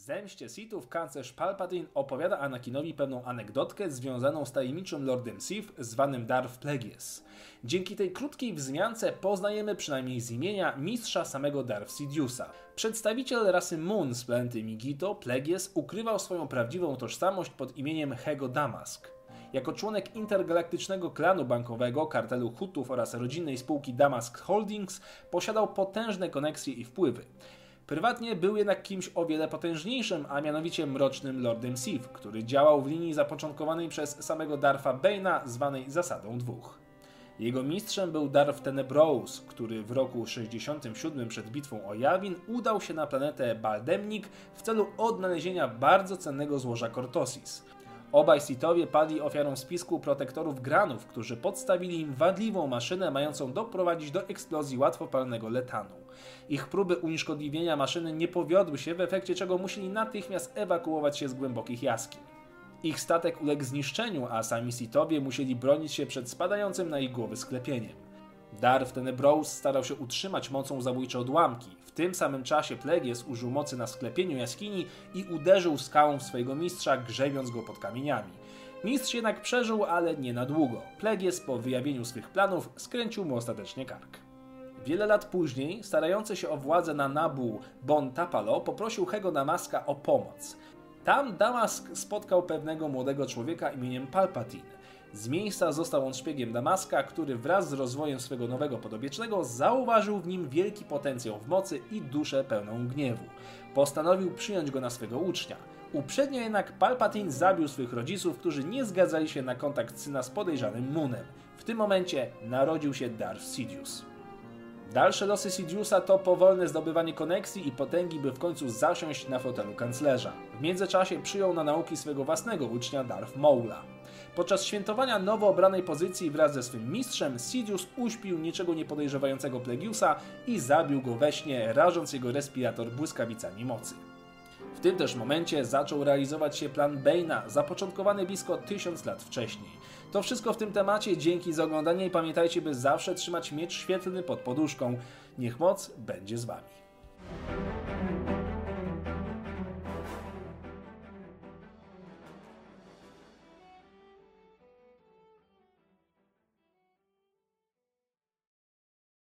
zemście Sithów kanclerz Palpatine opowiada Anakinowi pewną anegdotkę związaną z tajemniczym Lordem Sith zwanym Darth Plagueis. Dzięki tej krótkiej wzmiance poznajemy przynajmniej z imienia mistrza samego Darth Sidiousa. Przedstawiciel rasy Moon z planety Migito, Plagueis, ukrywał swoją prawdziwą tożsamość pod imieniem Hego Damask. Jako członek intergalaktycznego klanu bankowego, kartelu Hutów oraz rodzinnej spółki Damask Holdings posiadał potężne koneksje i wpływy. Prywatnie był jednak kimś o wiele potężniejszym, a mianowicie mrocznym Lordem Sith, który działał w linii zapoczątkowanej przez samego Darfa Bane'a, zwanej Zasadą Dwóch. Jego mistrzem był Darth Tenebrous, który w roku 67 przed bitwą o Yavin udał się na planetę Baldemnik w celu odnalezienia bardzo cennego złoża Cortosis. Obaj Sithowie padli ofiarą spisku protektorów Granów, którzy podstawili im wadliwą maszynę mającą doprowadzić do eksplozji łatwopalnego letanu. Ich próby unieszkodliwienia maszyny nie powiodły się, w efekcie czego musieli natychmiast ewakuować się z głębokich jaskiń. Ich statek uległ zniszczeniu, a sami Sithowie musieli bronić się przed spadającym na ich głowy sklepieniem. Darth Tenebrous starał się utrzymać mocą zabójcze odłamki. W tym samym czasie Plegies użył mocy na sklepieniu jaskini i uderzył skałą w swojego mistrza, grzebiąc go pod kamieniami. Mistrz jednak przeżył, ale nie na długo. Plegies po wyjawieniu swych planów skręcił mu ostatecznie kark. Wiele lat później, starający się o władzę na Nabu Bon Tapalo poprosił Hego Damaska o pomoc. Tam Damask spotkał pewnego młodego człowieka imieniem Palpatine. Z miejsca został on szpiegiem Damaska, który wraz z rozwojem swego nowego podobiecznego zauważył w nim wielki potencjał w mocy i duszę pełną gniewu. Postanowił przyjąć go na swego ucznia. Uprzednio jednak Palpatine zabił swych rodziców, którzy nie zgadzali się na kontakt syna z podejrzanym Moonem. W tym momencie narodził się Darth Sidious. Dalsze losy Sidiousa to powolne zdobywanie koneksji i potęgi, by w końcu zasiąść na fotelu kanclerza. W międzyczasie przyjął na nauki swego własnego ucznia Darth Maula. Podczas świętowania nowo obranej pozycji wraz ze swym mistrzem, Sidious uśpił niczego nie podejrzewającego Plegiusa i zabił go we śnie, rażąc jego respirator błyskawicami mocy. W tym też momencie zaczął realizować się plan Bane'a, zapoczątkowany blisko tysiąc lat wcześniej. To wszystko w tym temacie. Dzięki za oglądanie i pamiętajcie, by zawsze trzymać miecz świetlny pod poduszką. Niech moc będzie z Wami.